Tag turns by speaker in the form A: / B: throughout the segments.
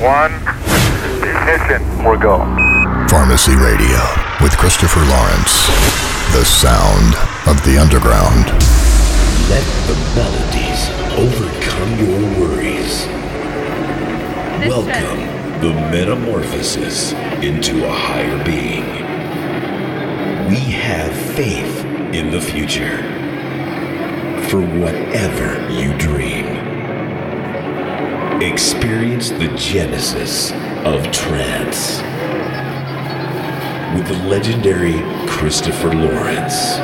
A: one, ignition.
B: We're go.
C: Pharmacy Radio with Christopher Lawrence. The sound of the underground.
D: Let the melodies overcome your worries. Welcome the metamorphosis into a higher being. We have faith in the future for whatever you dream. Experience the genesis of trance with the legendary Christopher Lawrence.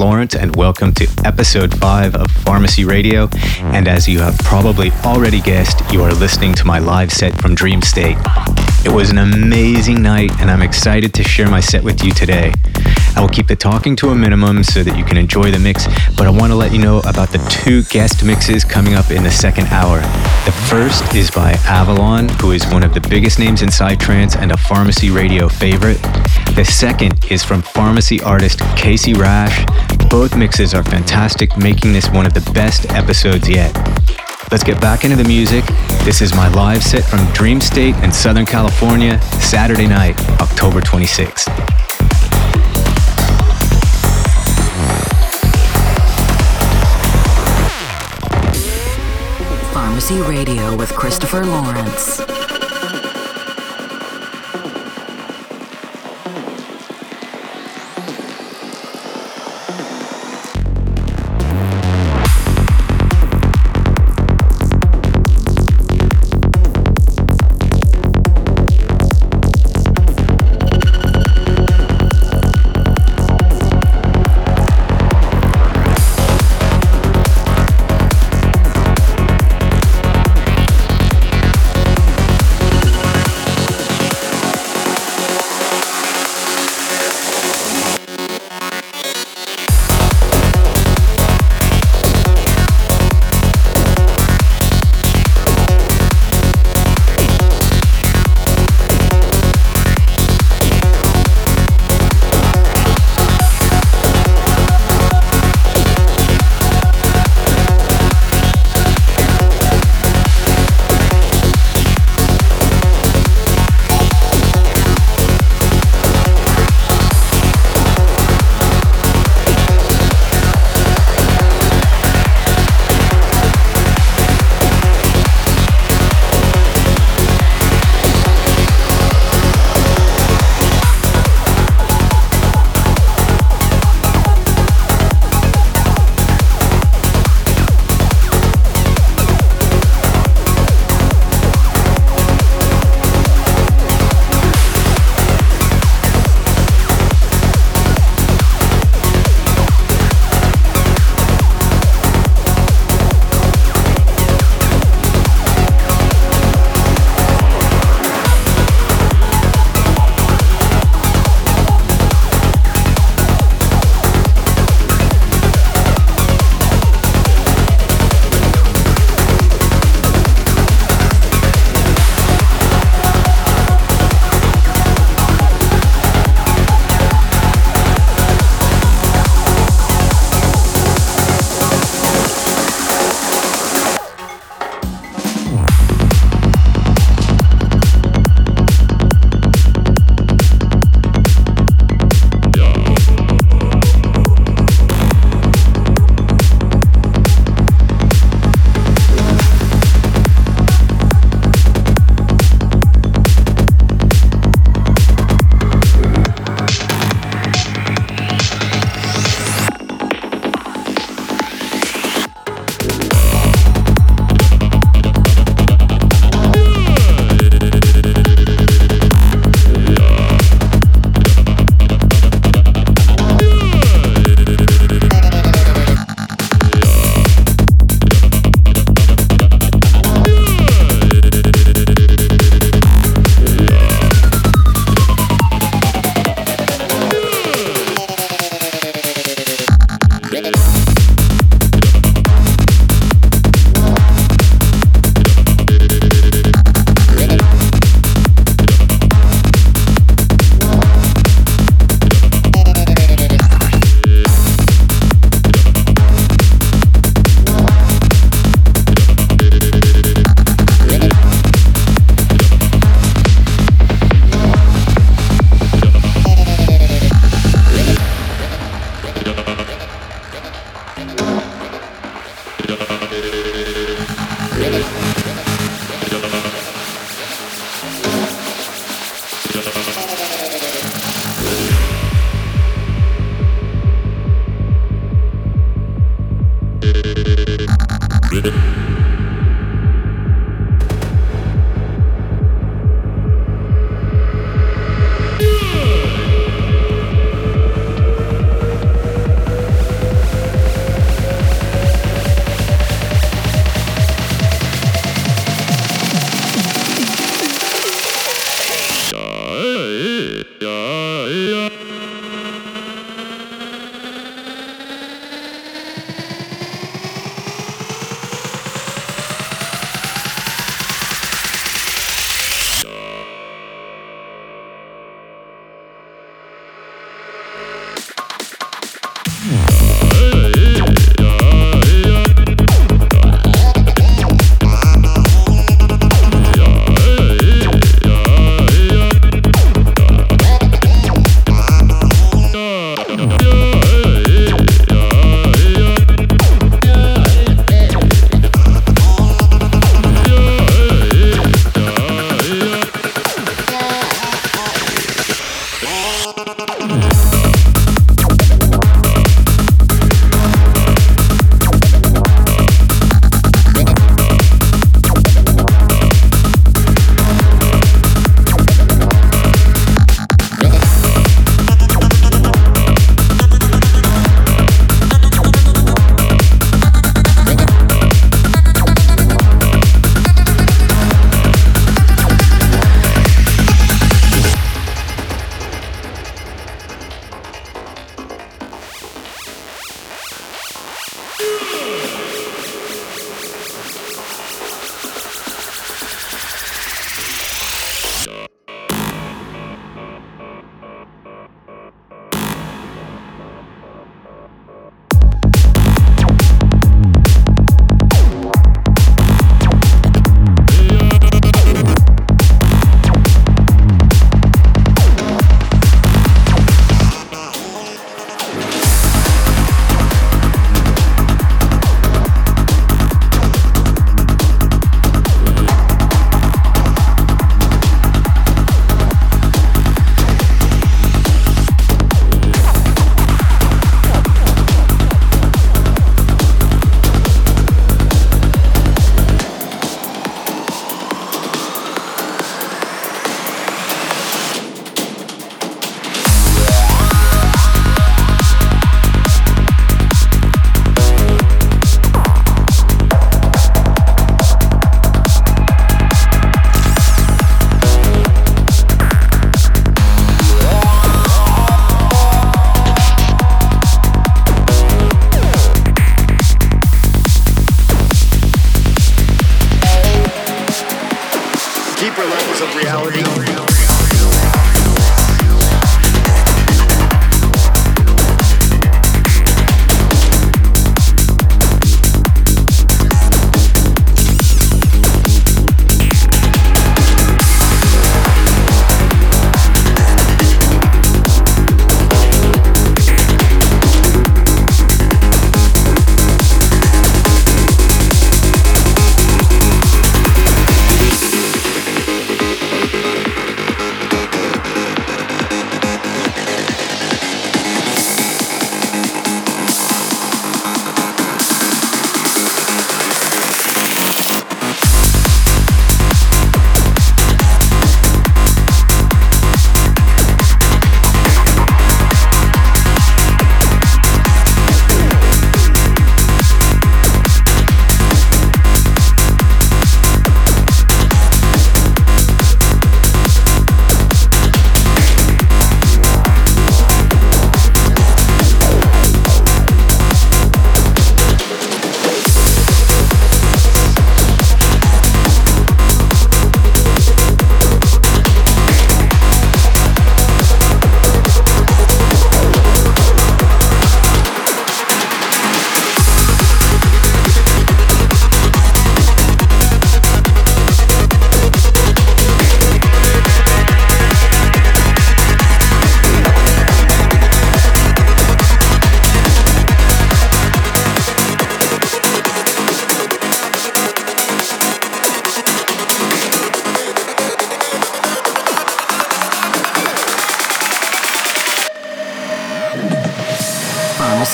E: Lawrence, and welcome to episode 5 of Pharmacy Radio. And as you have probably already guessed, you are listening to my live set from Dreamstate. It was an amazing night, and I'm excited to share my set with you today. I will keep the talking to a minimum so that you can enjoy the mix, but I want to let you know about the two guest mixes coming up in the second hour. The first is by Avalon, who is one of the biggest names in Psytrance and a pharmacy radio favorite. The second is from pharmacy artist Casey Rash. Both mixes are fantastic, making this one of the best episodes yet. Let's get back into the music. This is my live set from Dreamstate in Southern California, Saturday night, October 26th.
F: Pharmacy Radio with Christopher Lawrence.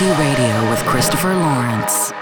G: Radio with Christopher Lawrence.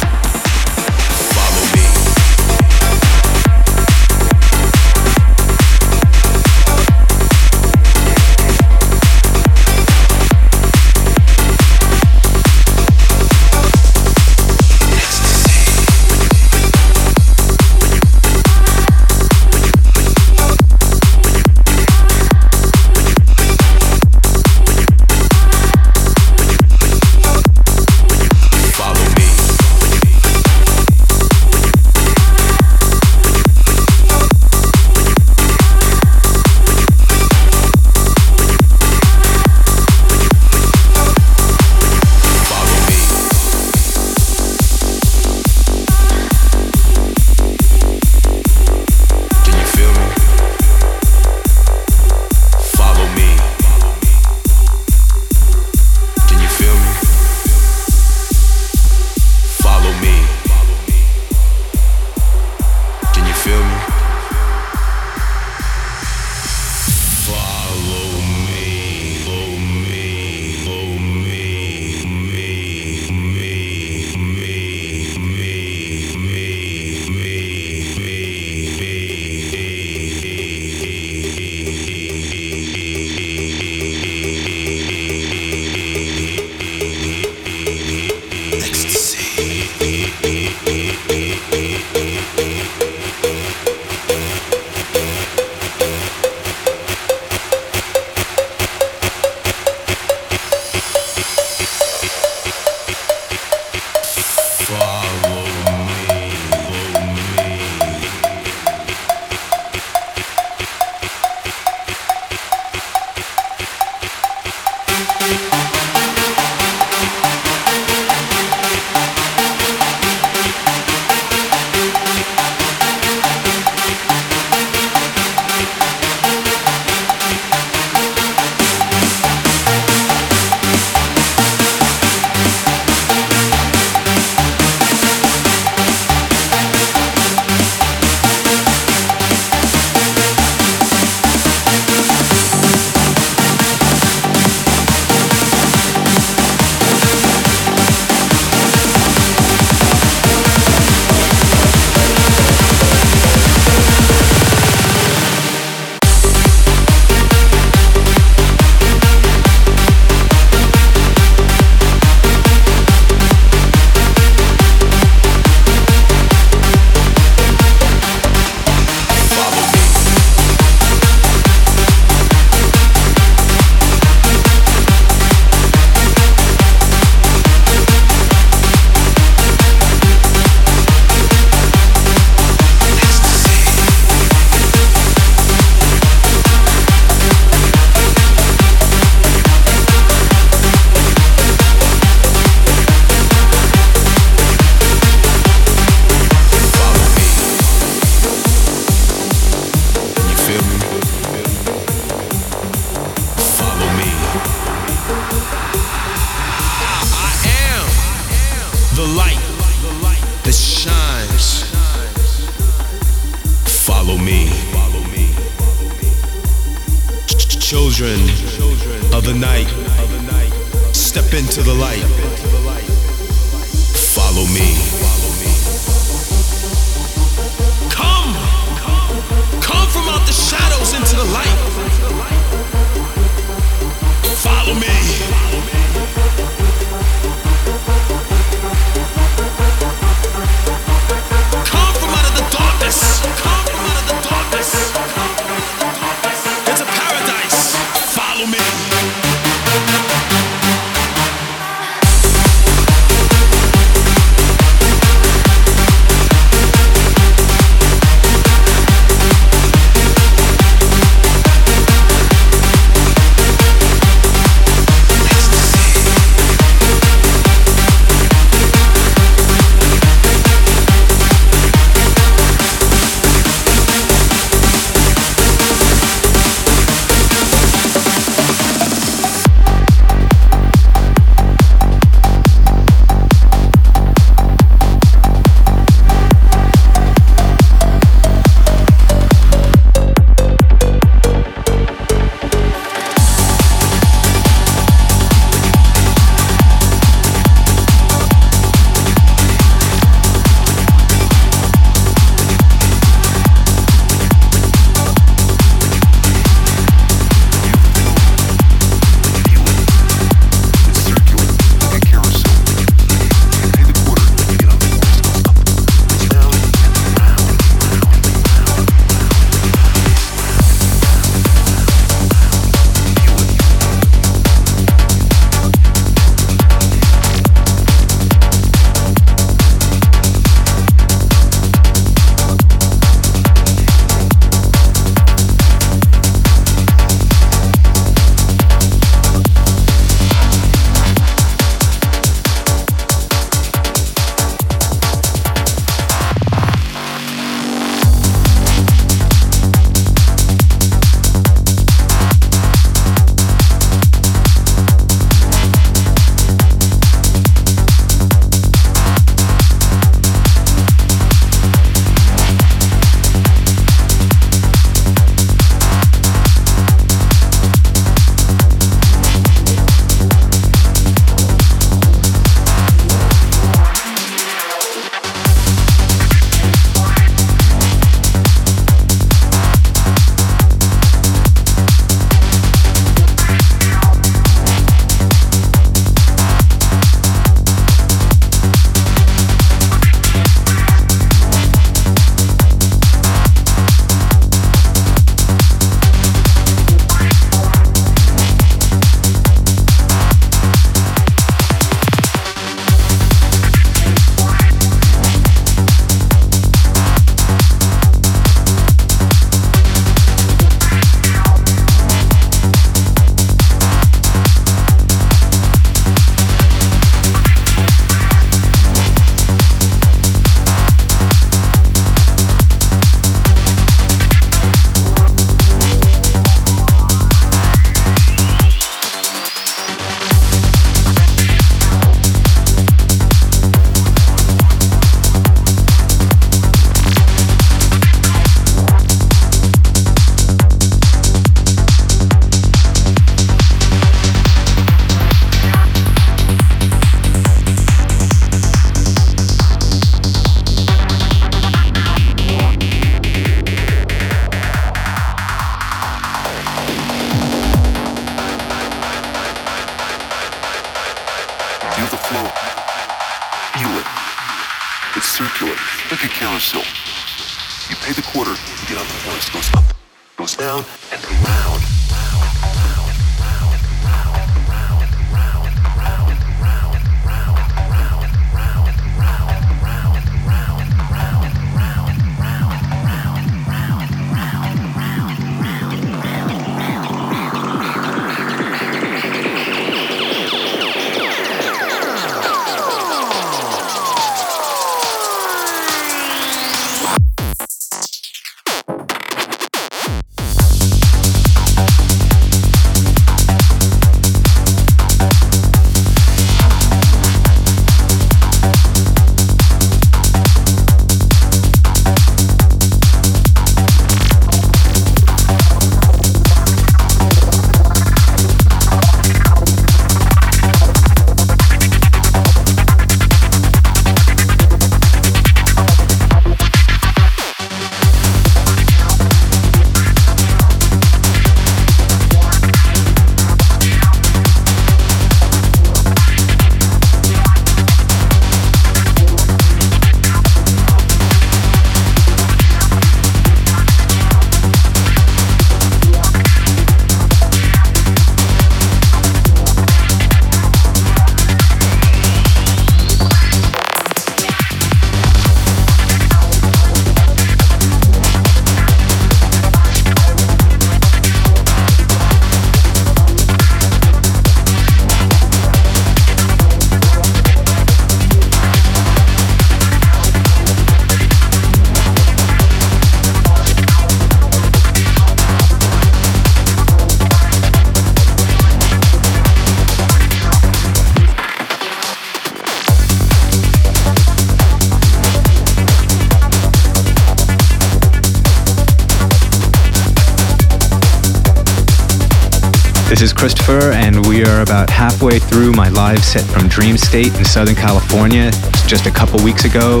E: This is Christopher, and we are about halfway through my live set from Dreamstate in Southern California just a couple weeks ago,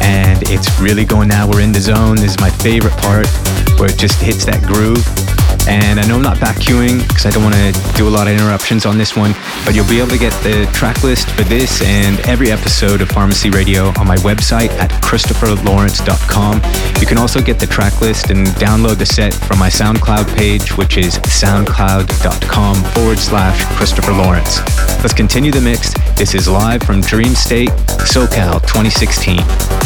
E: and it's really going now. We're in the zone. This is my favorite part where it just hits that groove. And I know I'm not back queuing because I don't want to do a lot of interruptions on this one, but you'll be able to get the track list for this and every episode of Pharmacy Radio on my website at christopherlawrence.com. You can also get the track list and download the set from my SoundCloud page, which is soundcloud.com forward slash Christopher Lawrence. Let's continue the mix. This is live from Dreamstate, SoCal 2016.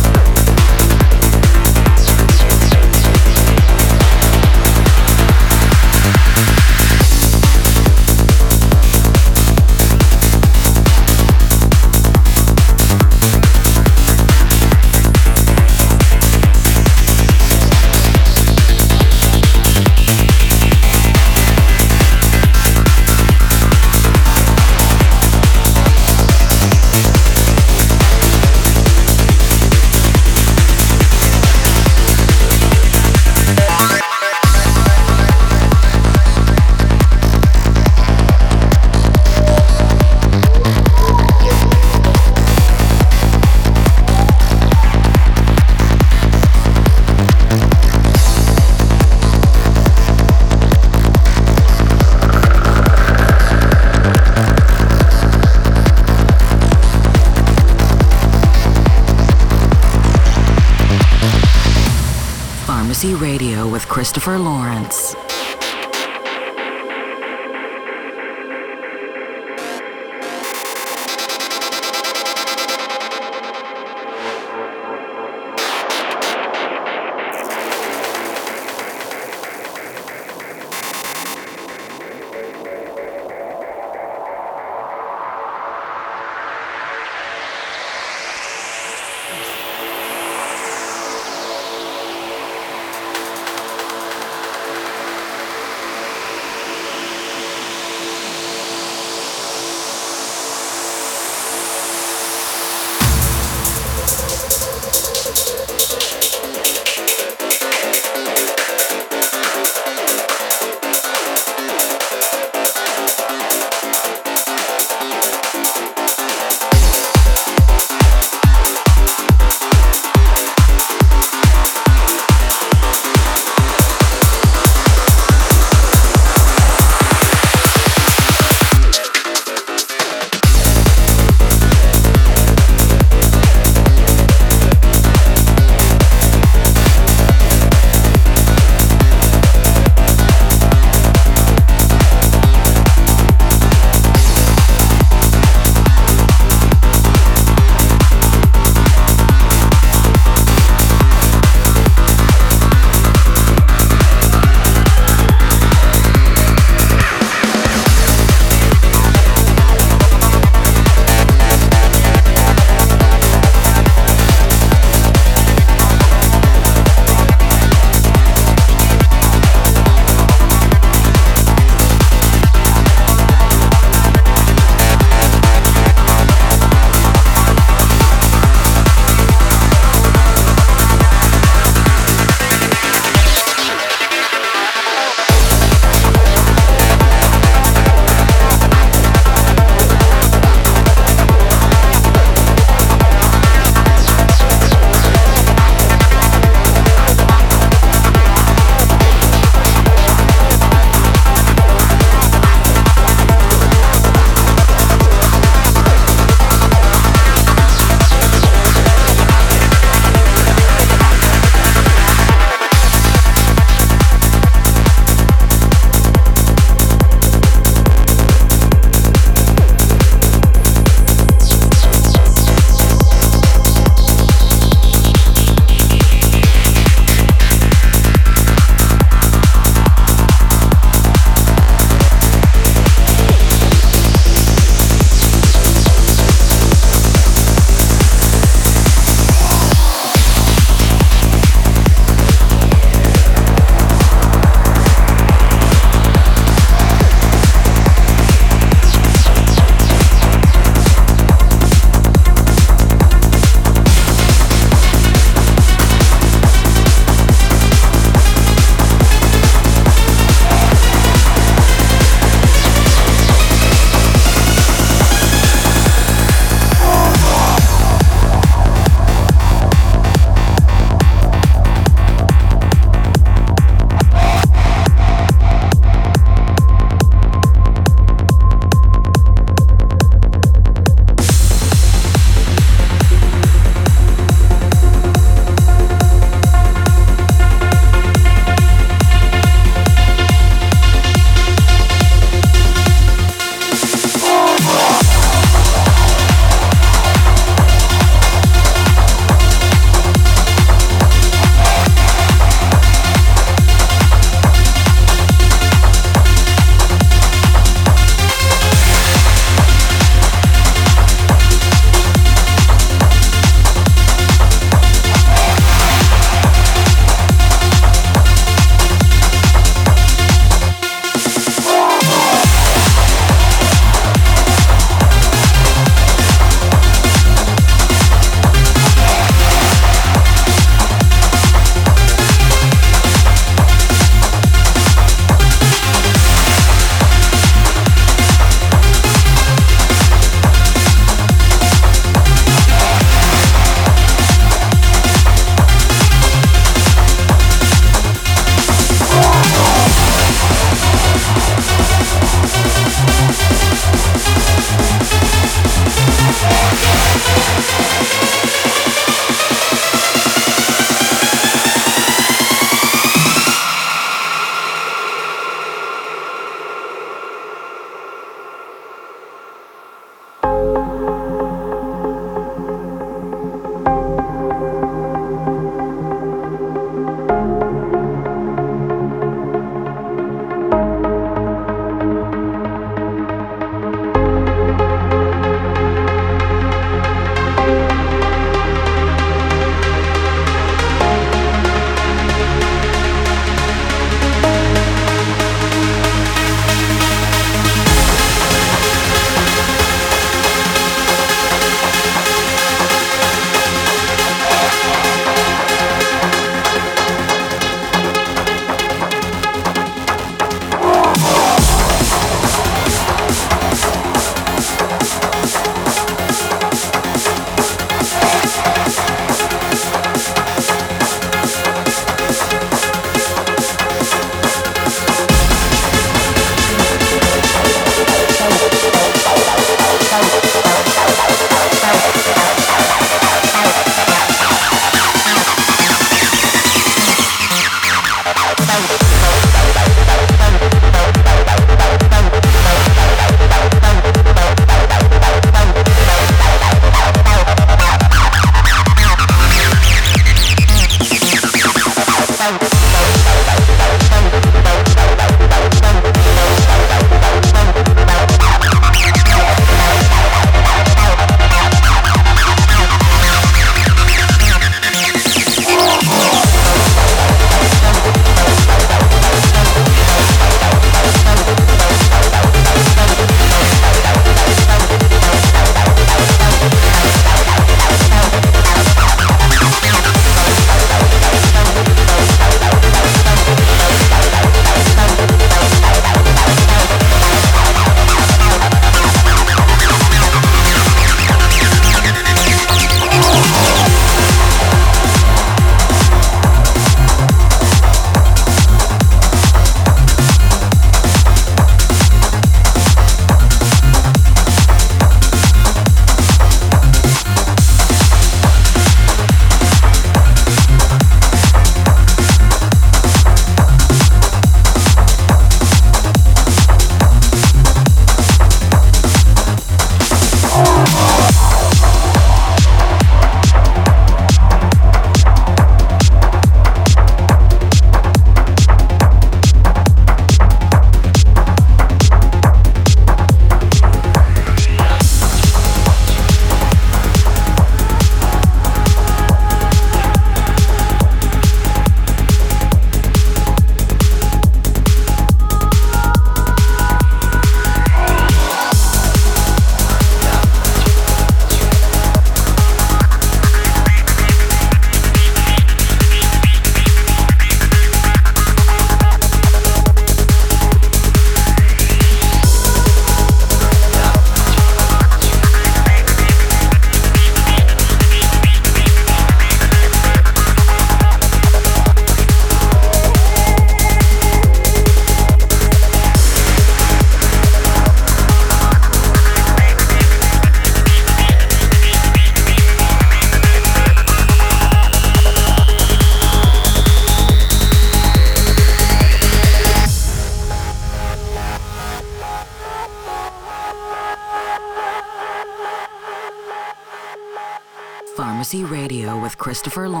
F: Christopher Lawrence.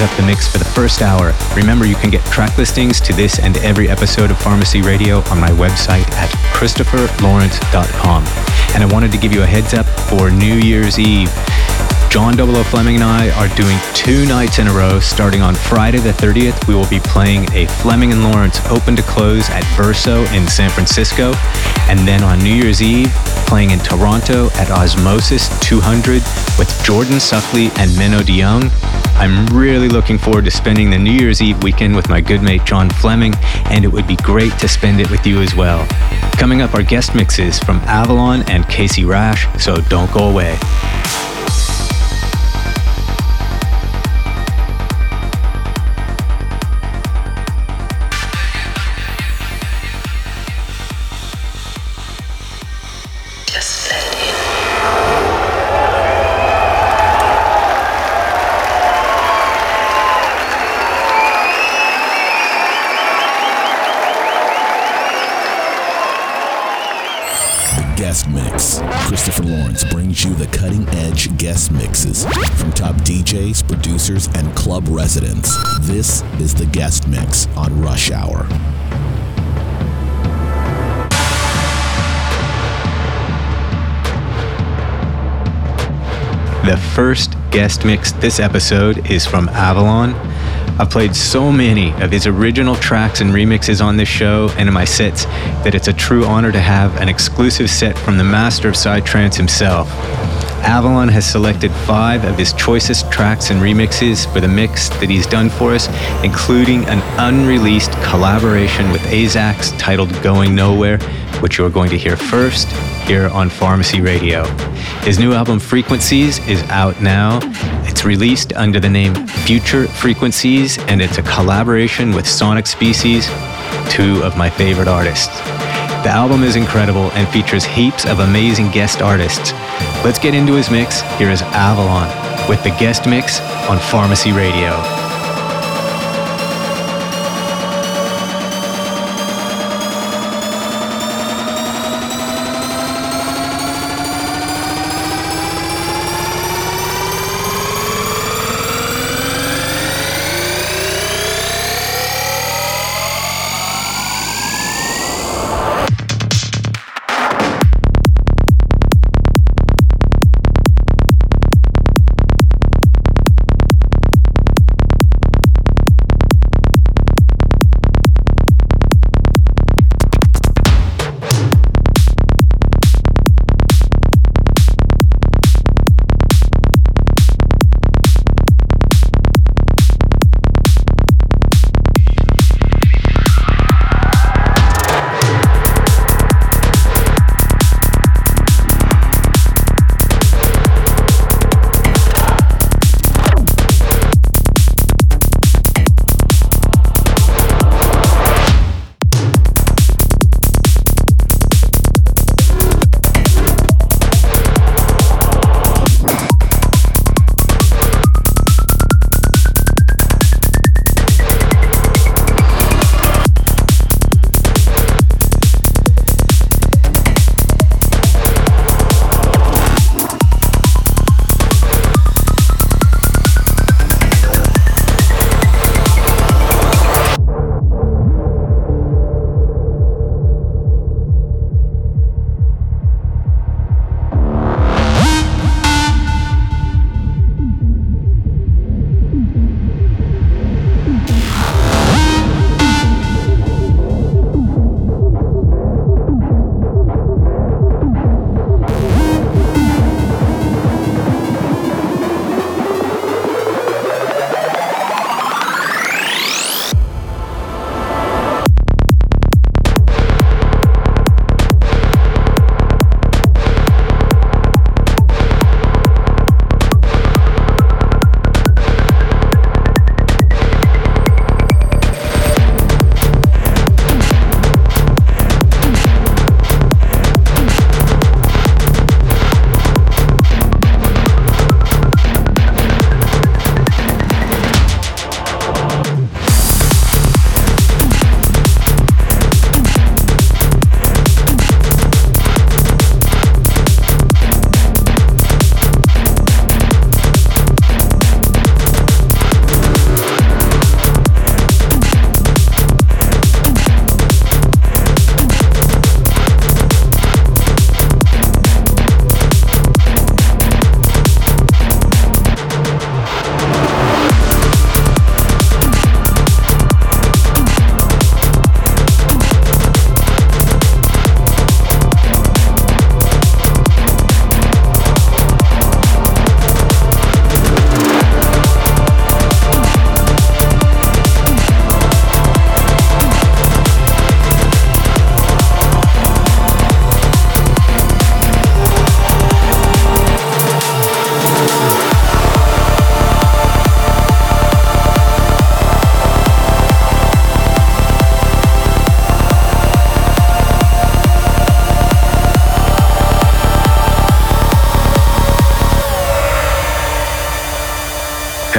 E: Up the mix for the first hour. Remember, you can get track listings to this and every episode of Pharmacy Radio on my website at christopherlawrence.com. And I wanted to give you a heads up for New Year's Eve. John Double O Fleming and I are doing two nights in a row. Starting on Friday the 30th, we will be playing a Fleming and Lawrence open to close at Verso in San Francisco. And then on New Year's Eve, playing in Toronto at Osmosis 200 with Jordan Suckley and Menno de Jong. I'm really looking forward to spending the New Year's Eve weekend with my good mate John Fleming, and it would be great to spend it with you as well. Coming up are guest mixes from Avalon and Casey Rasch, so don't go away.
H: Guest mix on Rush Hour.
E: The first guest mix this episode is from Avalon. I've played so many of his original tracks and remixes on this show and in my sets that it's a true honor to have an exclusive set from the master of Psytrance himself. Avalon has selected five of his choicest tracks and remixes for the mix that he's done for us, including an unreleased collaboration with Azax titled Going Nowhere, which you're going to hear first here on Pharmacy Radio. His new album Frequencies is out now. It's released under the name Future Frequencies, and it's a collaboration with Sonic Species, two of my favorite artists. The album is incredible and features heaps of amazing guest artists. Let's get into his mix. Here is Avalon with the guest mix on Pharmacy Radio.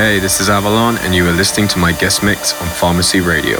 I: Hey, this is Avalon, and you are listening to my guest mix on Pharmacy Radio.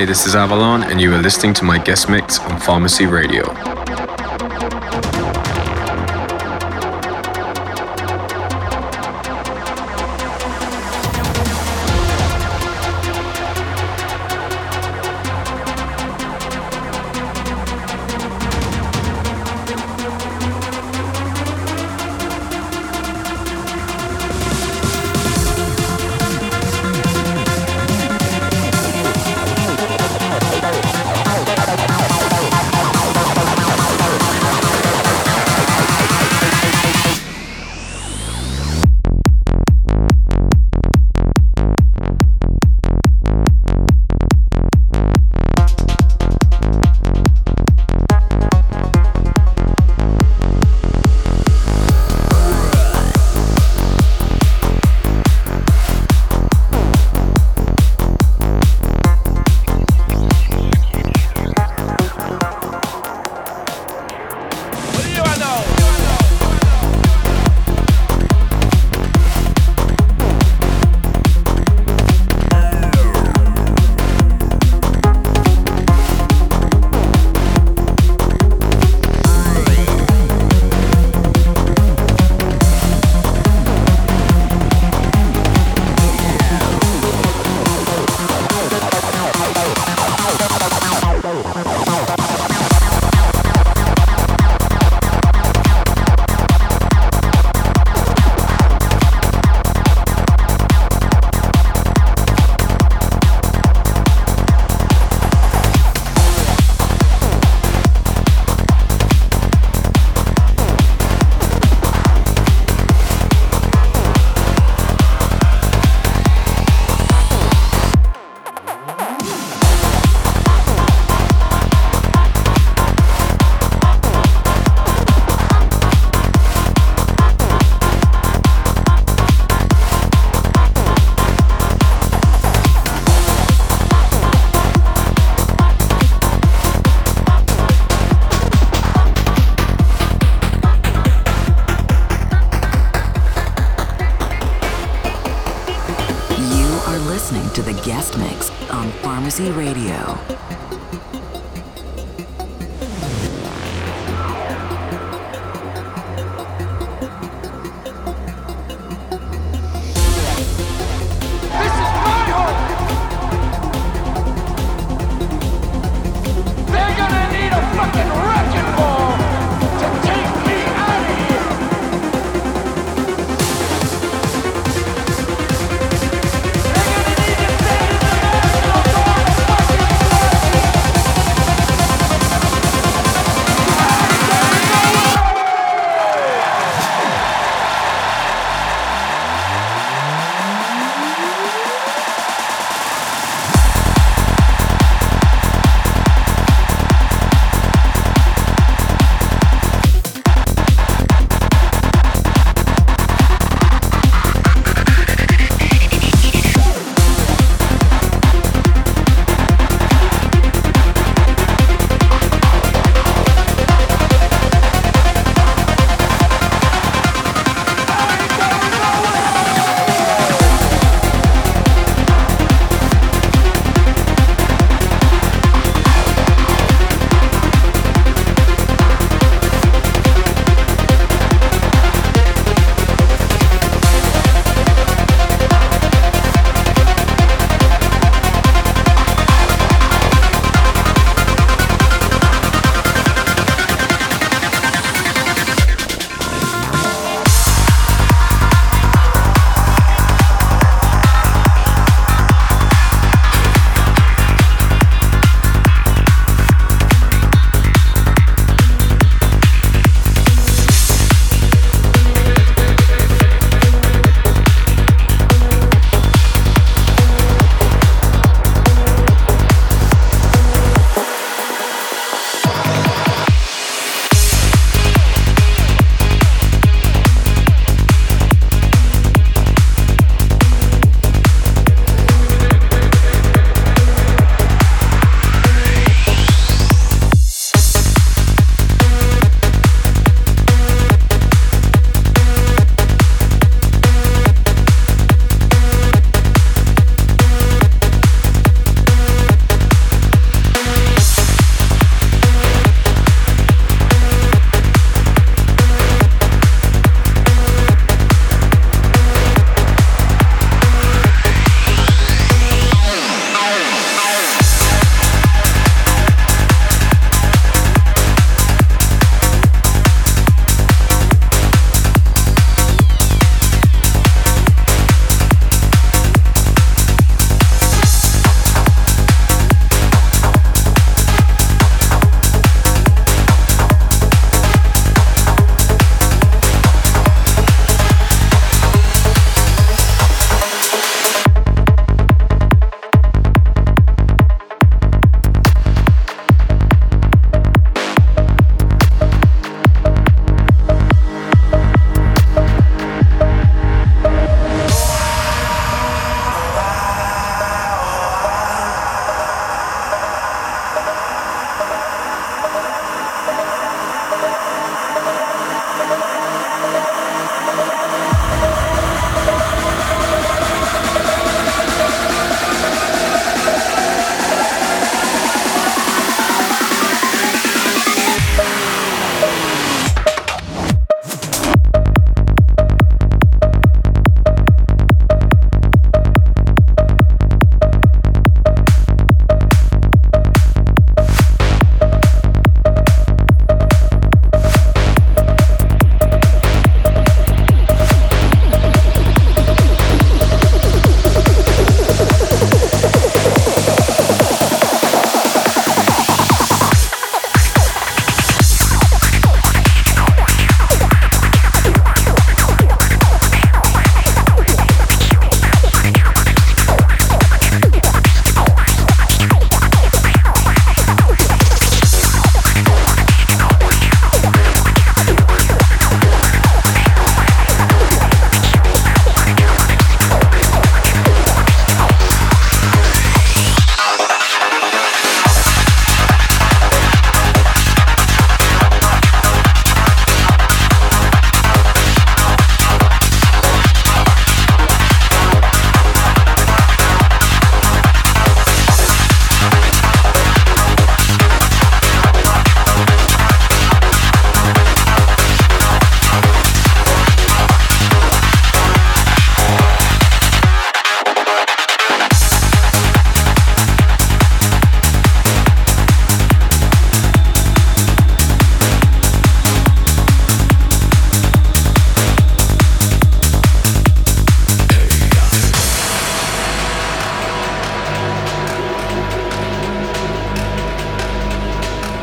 I: Hey, this is Avalon, and you are listening to my guest mix on Pharmacy Radio.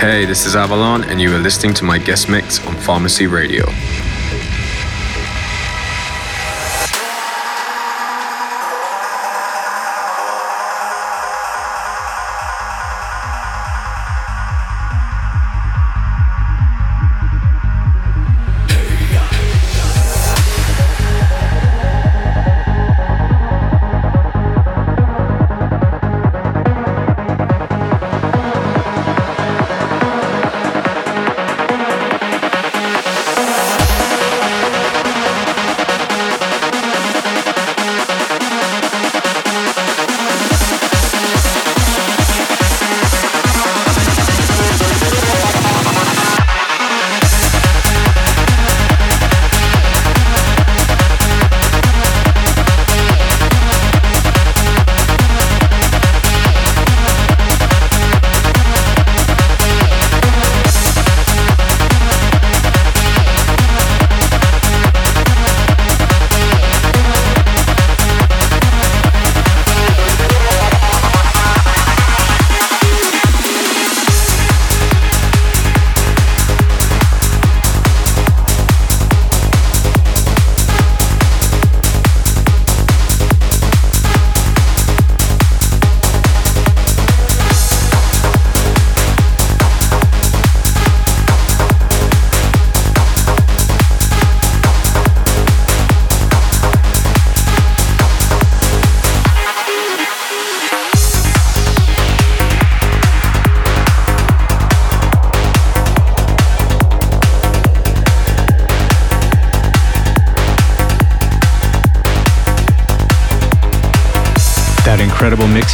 I: Hey, this is Avalon, and you are listening to my guest mix on Pharmacy Radio.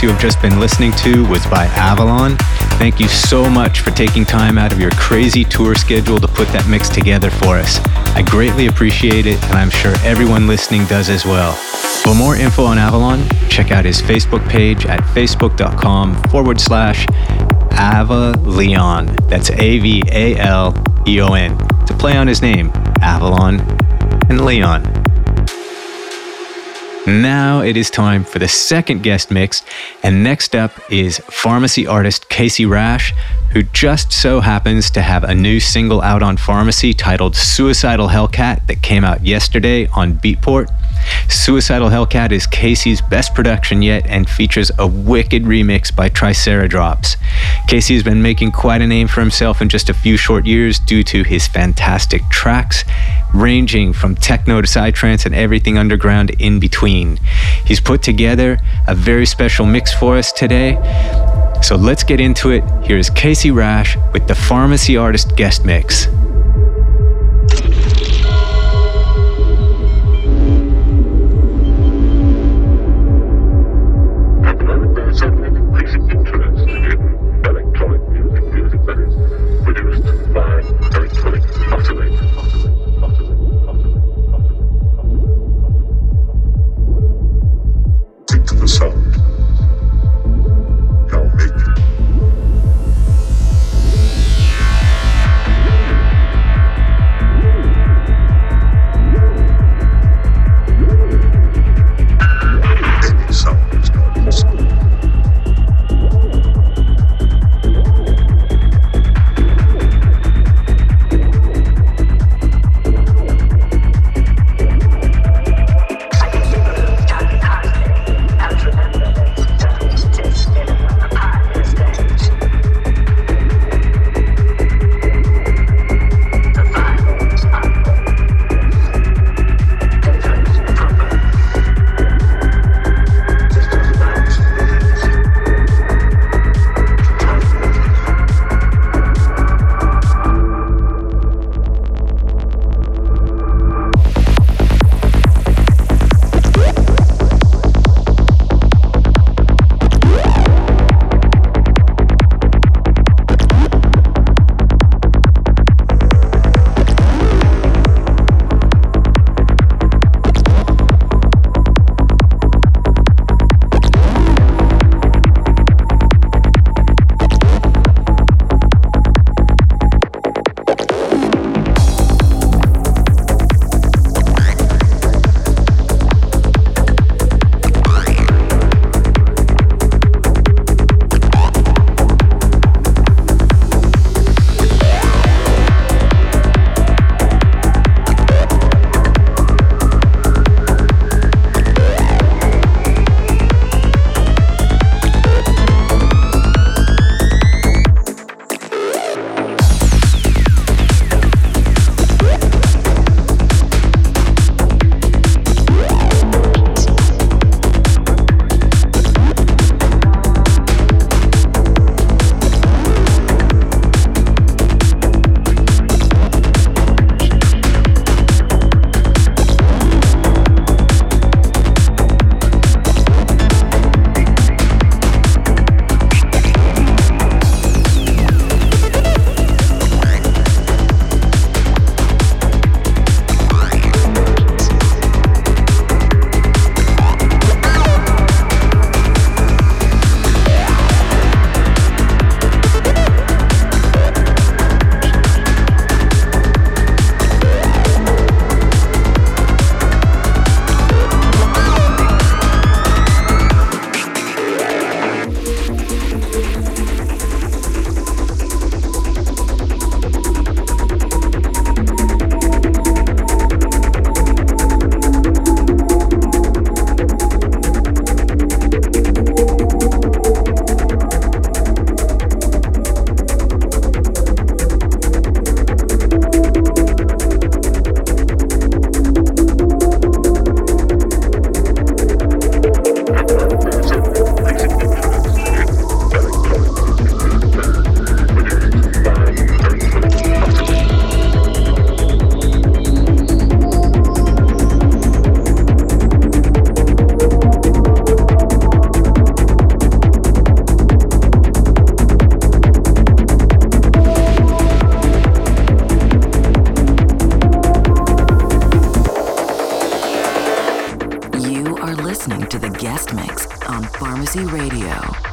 E: You have just been listening to was by Avalon. Thank you so much for taking time out of your crazy tour schedule to put that mix together for us. I greatly appreciate it, and I'm sure everyone listening does as well. For more info on Avalon, check out his Facebook page at facebook.com forward slash Ava Leon. That's A V A L E O N. To play on his name, Avalon and Leon. Now it is time for the second guest mix, and next up is pharmacy artist Casey Rasch, who just so happens to have a new single out on pharmacy titled Suicidal Hellcat that came out yesterday on Beatport. Suicidal Hellcat is Casey's best production yet and features a wicked remix by Triceradrops. Casey has been making quite a name for himself in just a few short years due to his fantastic tracks, ranging from techno to psytrance and everything underground in between. He's put together a very special mix for us today. So let's get into it. Here's Casey Rasch with the Pharmacy Artist Guest Mix.
F: guest mix on Pharmacy Radio.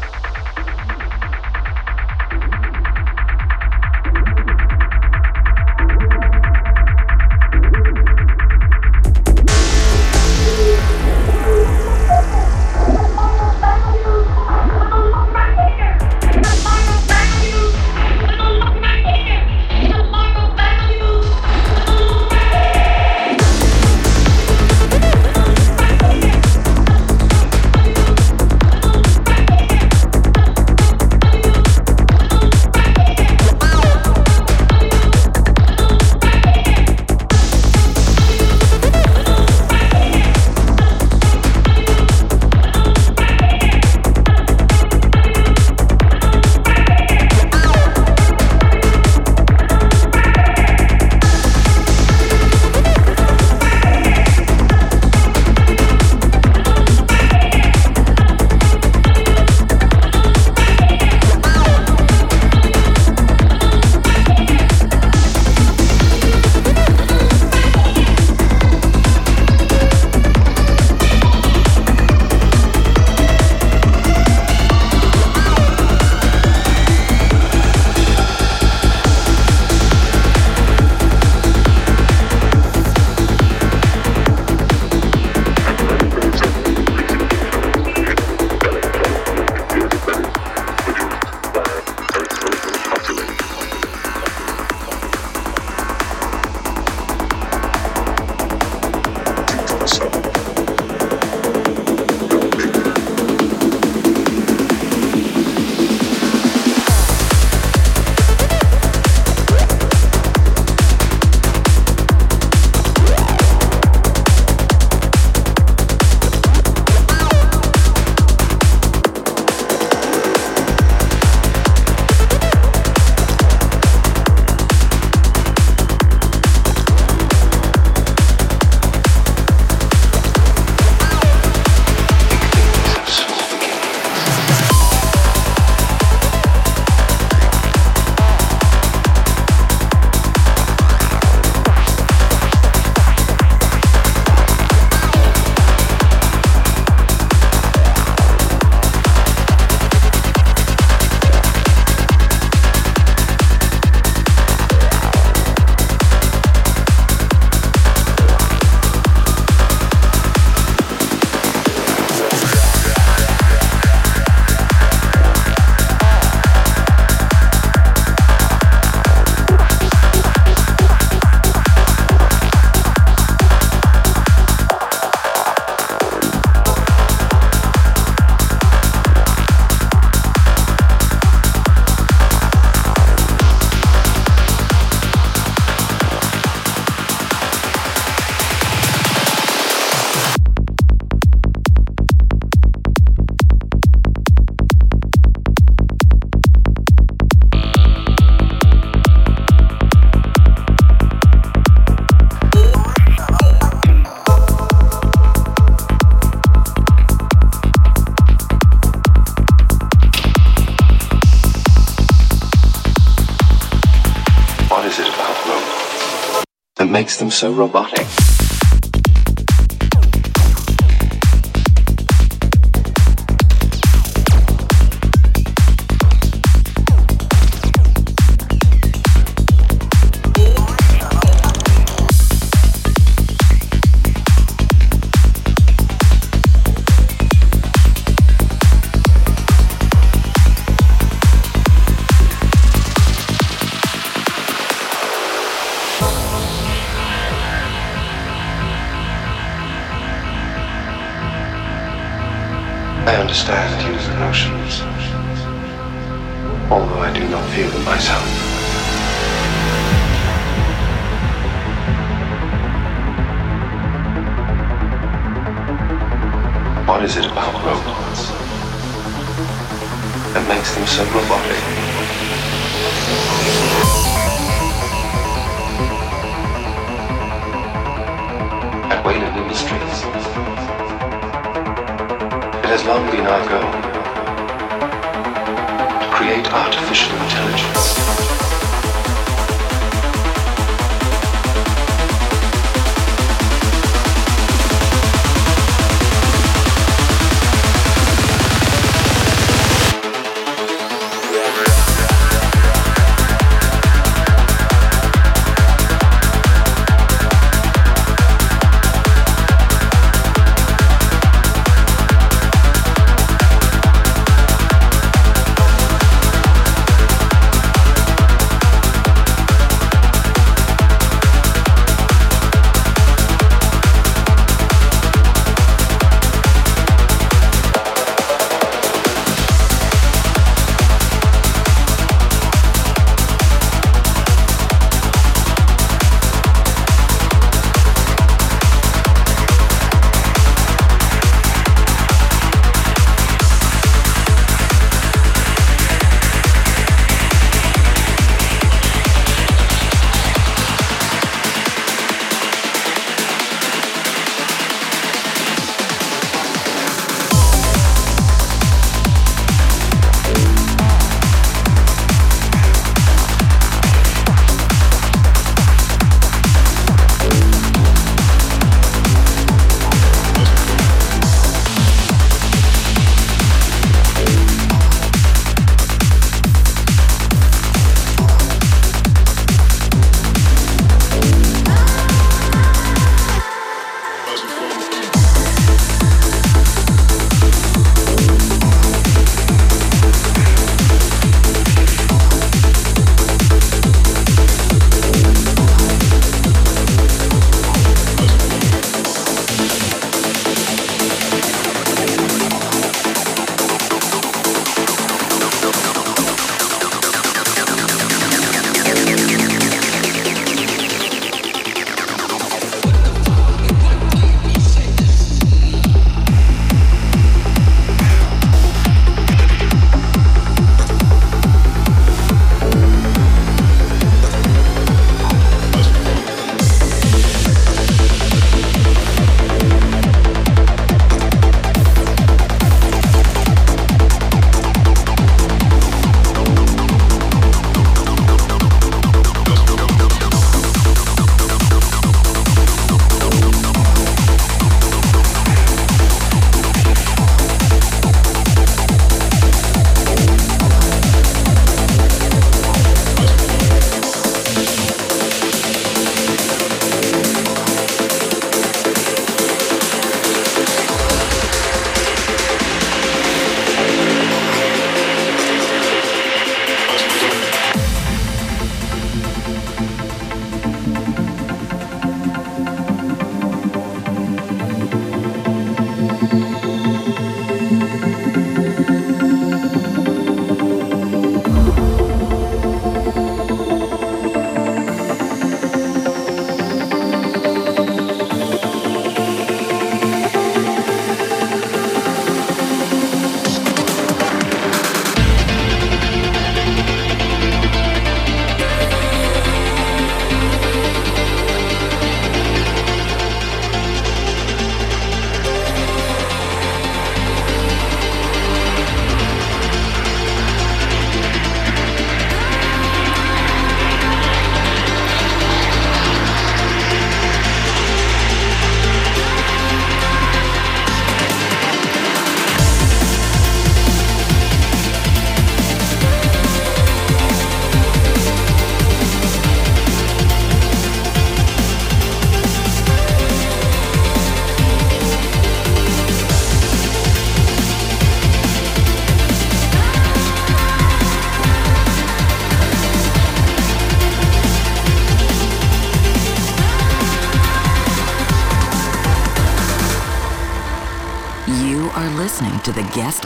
F: So robotic?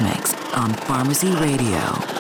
F: Mix on Pharmacy Radio.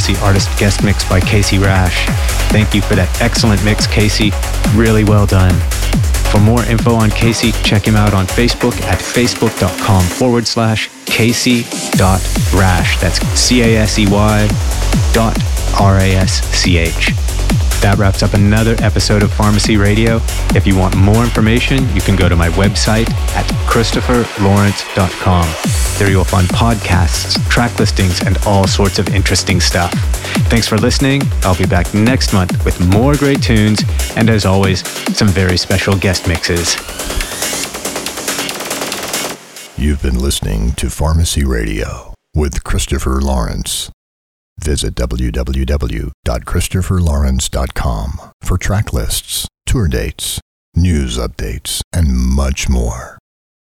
E: Pharmacy Artist guest mix by Casey Rasch. Thank you for that excellent mix, Casey. Really well done. For more info on Casey, check him out on Facebook at facebook.com forward slash Casey.rasch. That's C A S E Y dot R A S C H. That wraps up another episode of Pharmacy Radio. If you want more information, you can go to my website at christopherlawrence.com. There you'll find podcasts, track listings, and all sorts of interesting stuff. Thanks for listening. I'll be back next month with more great tunes, and as always, some very special guest mixes.
C: You've been listening to Pharmacy Radio with Christopher Lawrence. Visit www.christopherlawrence.com for track lists, tour dates, news updates, and much more.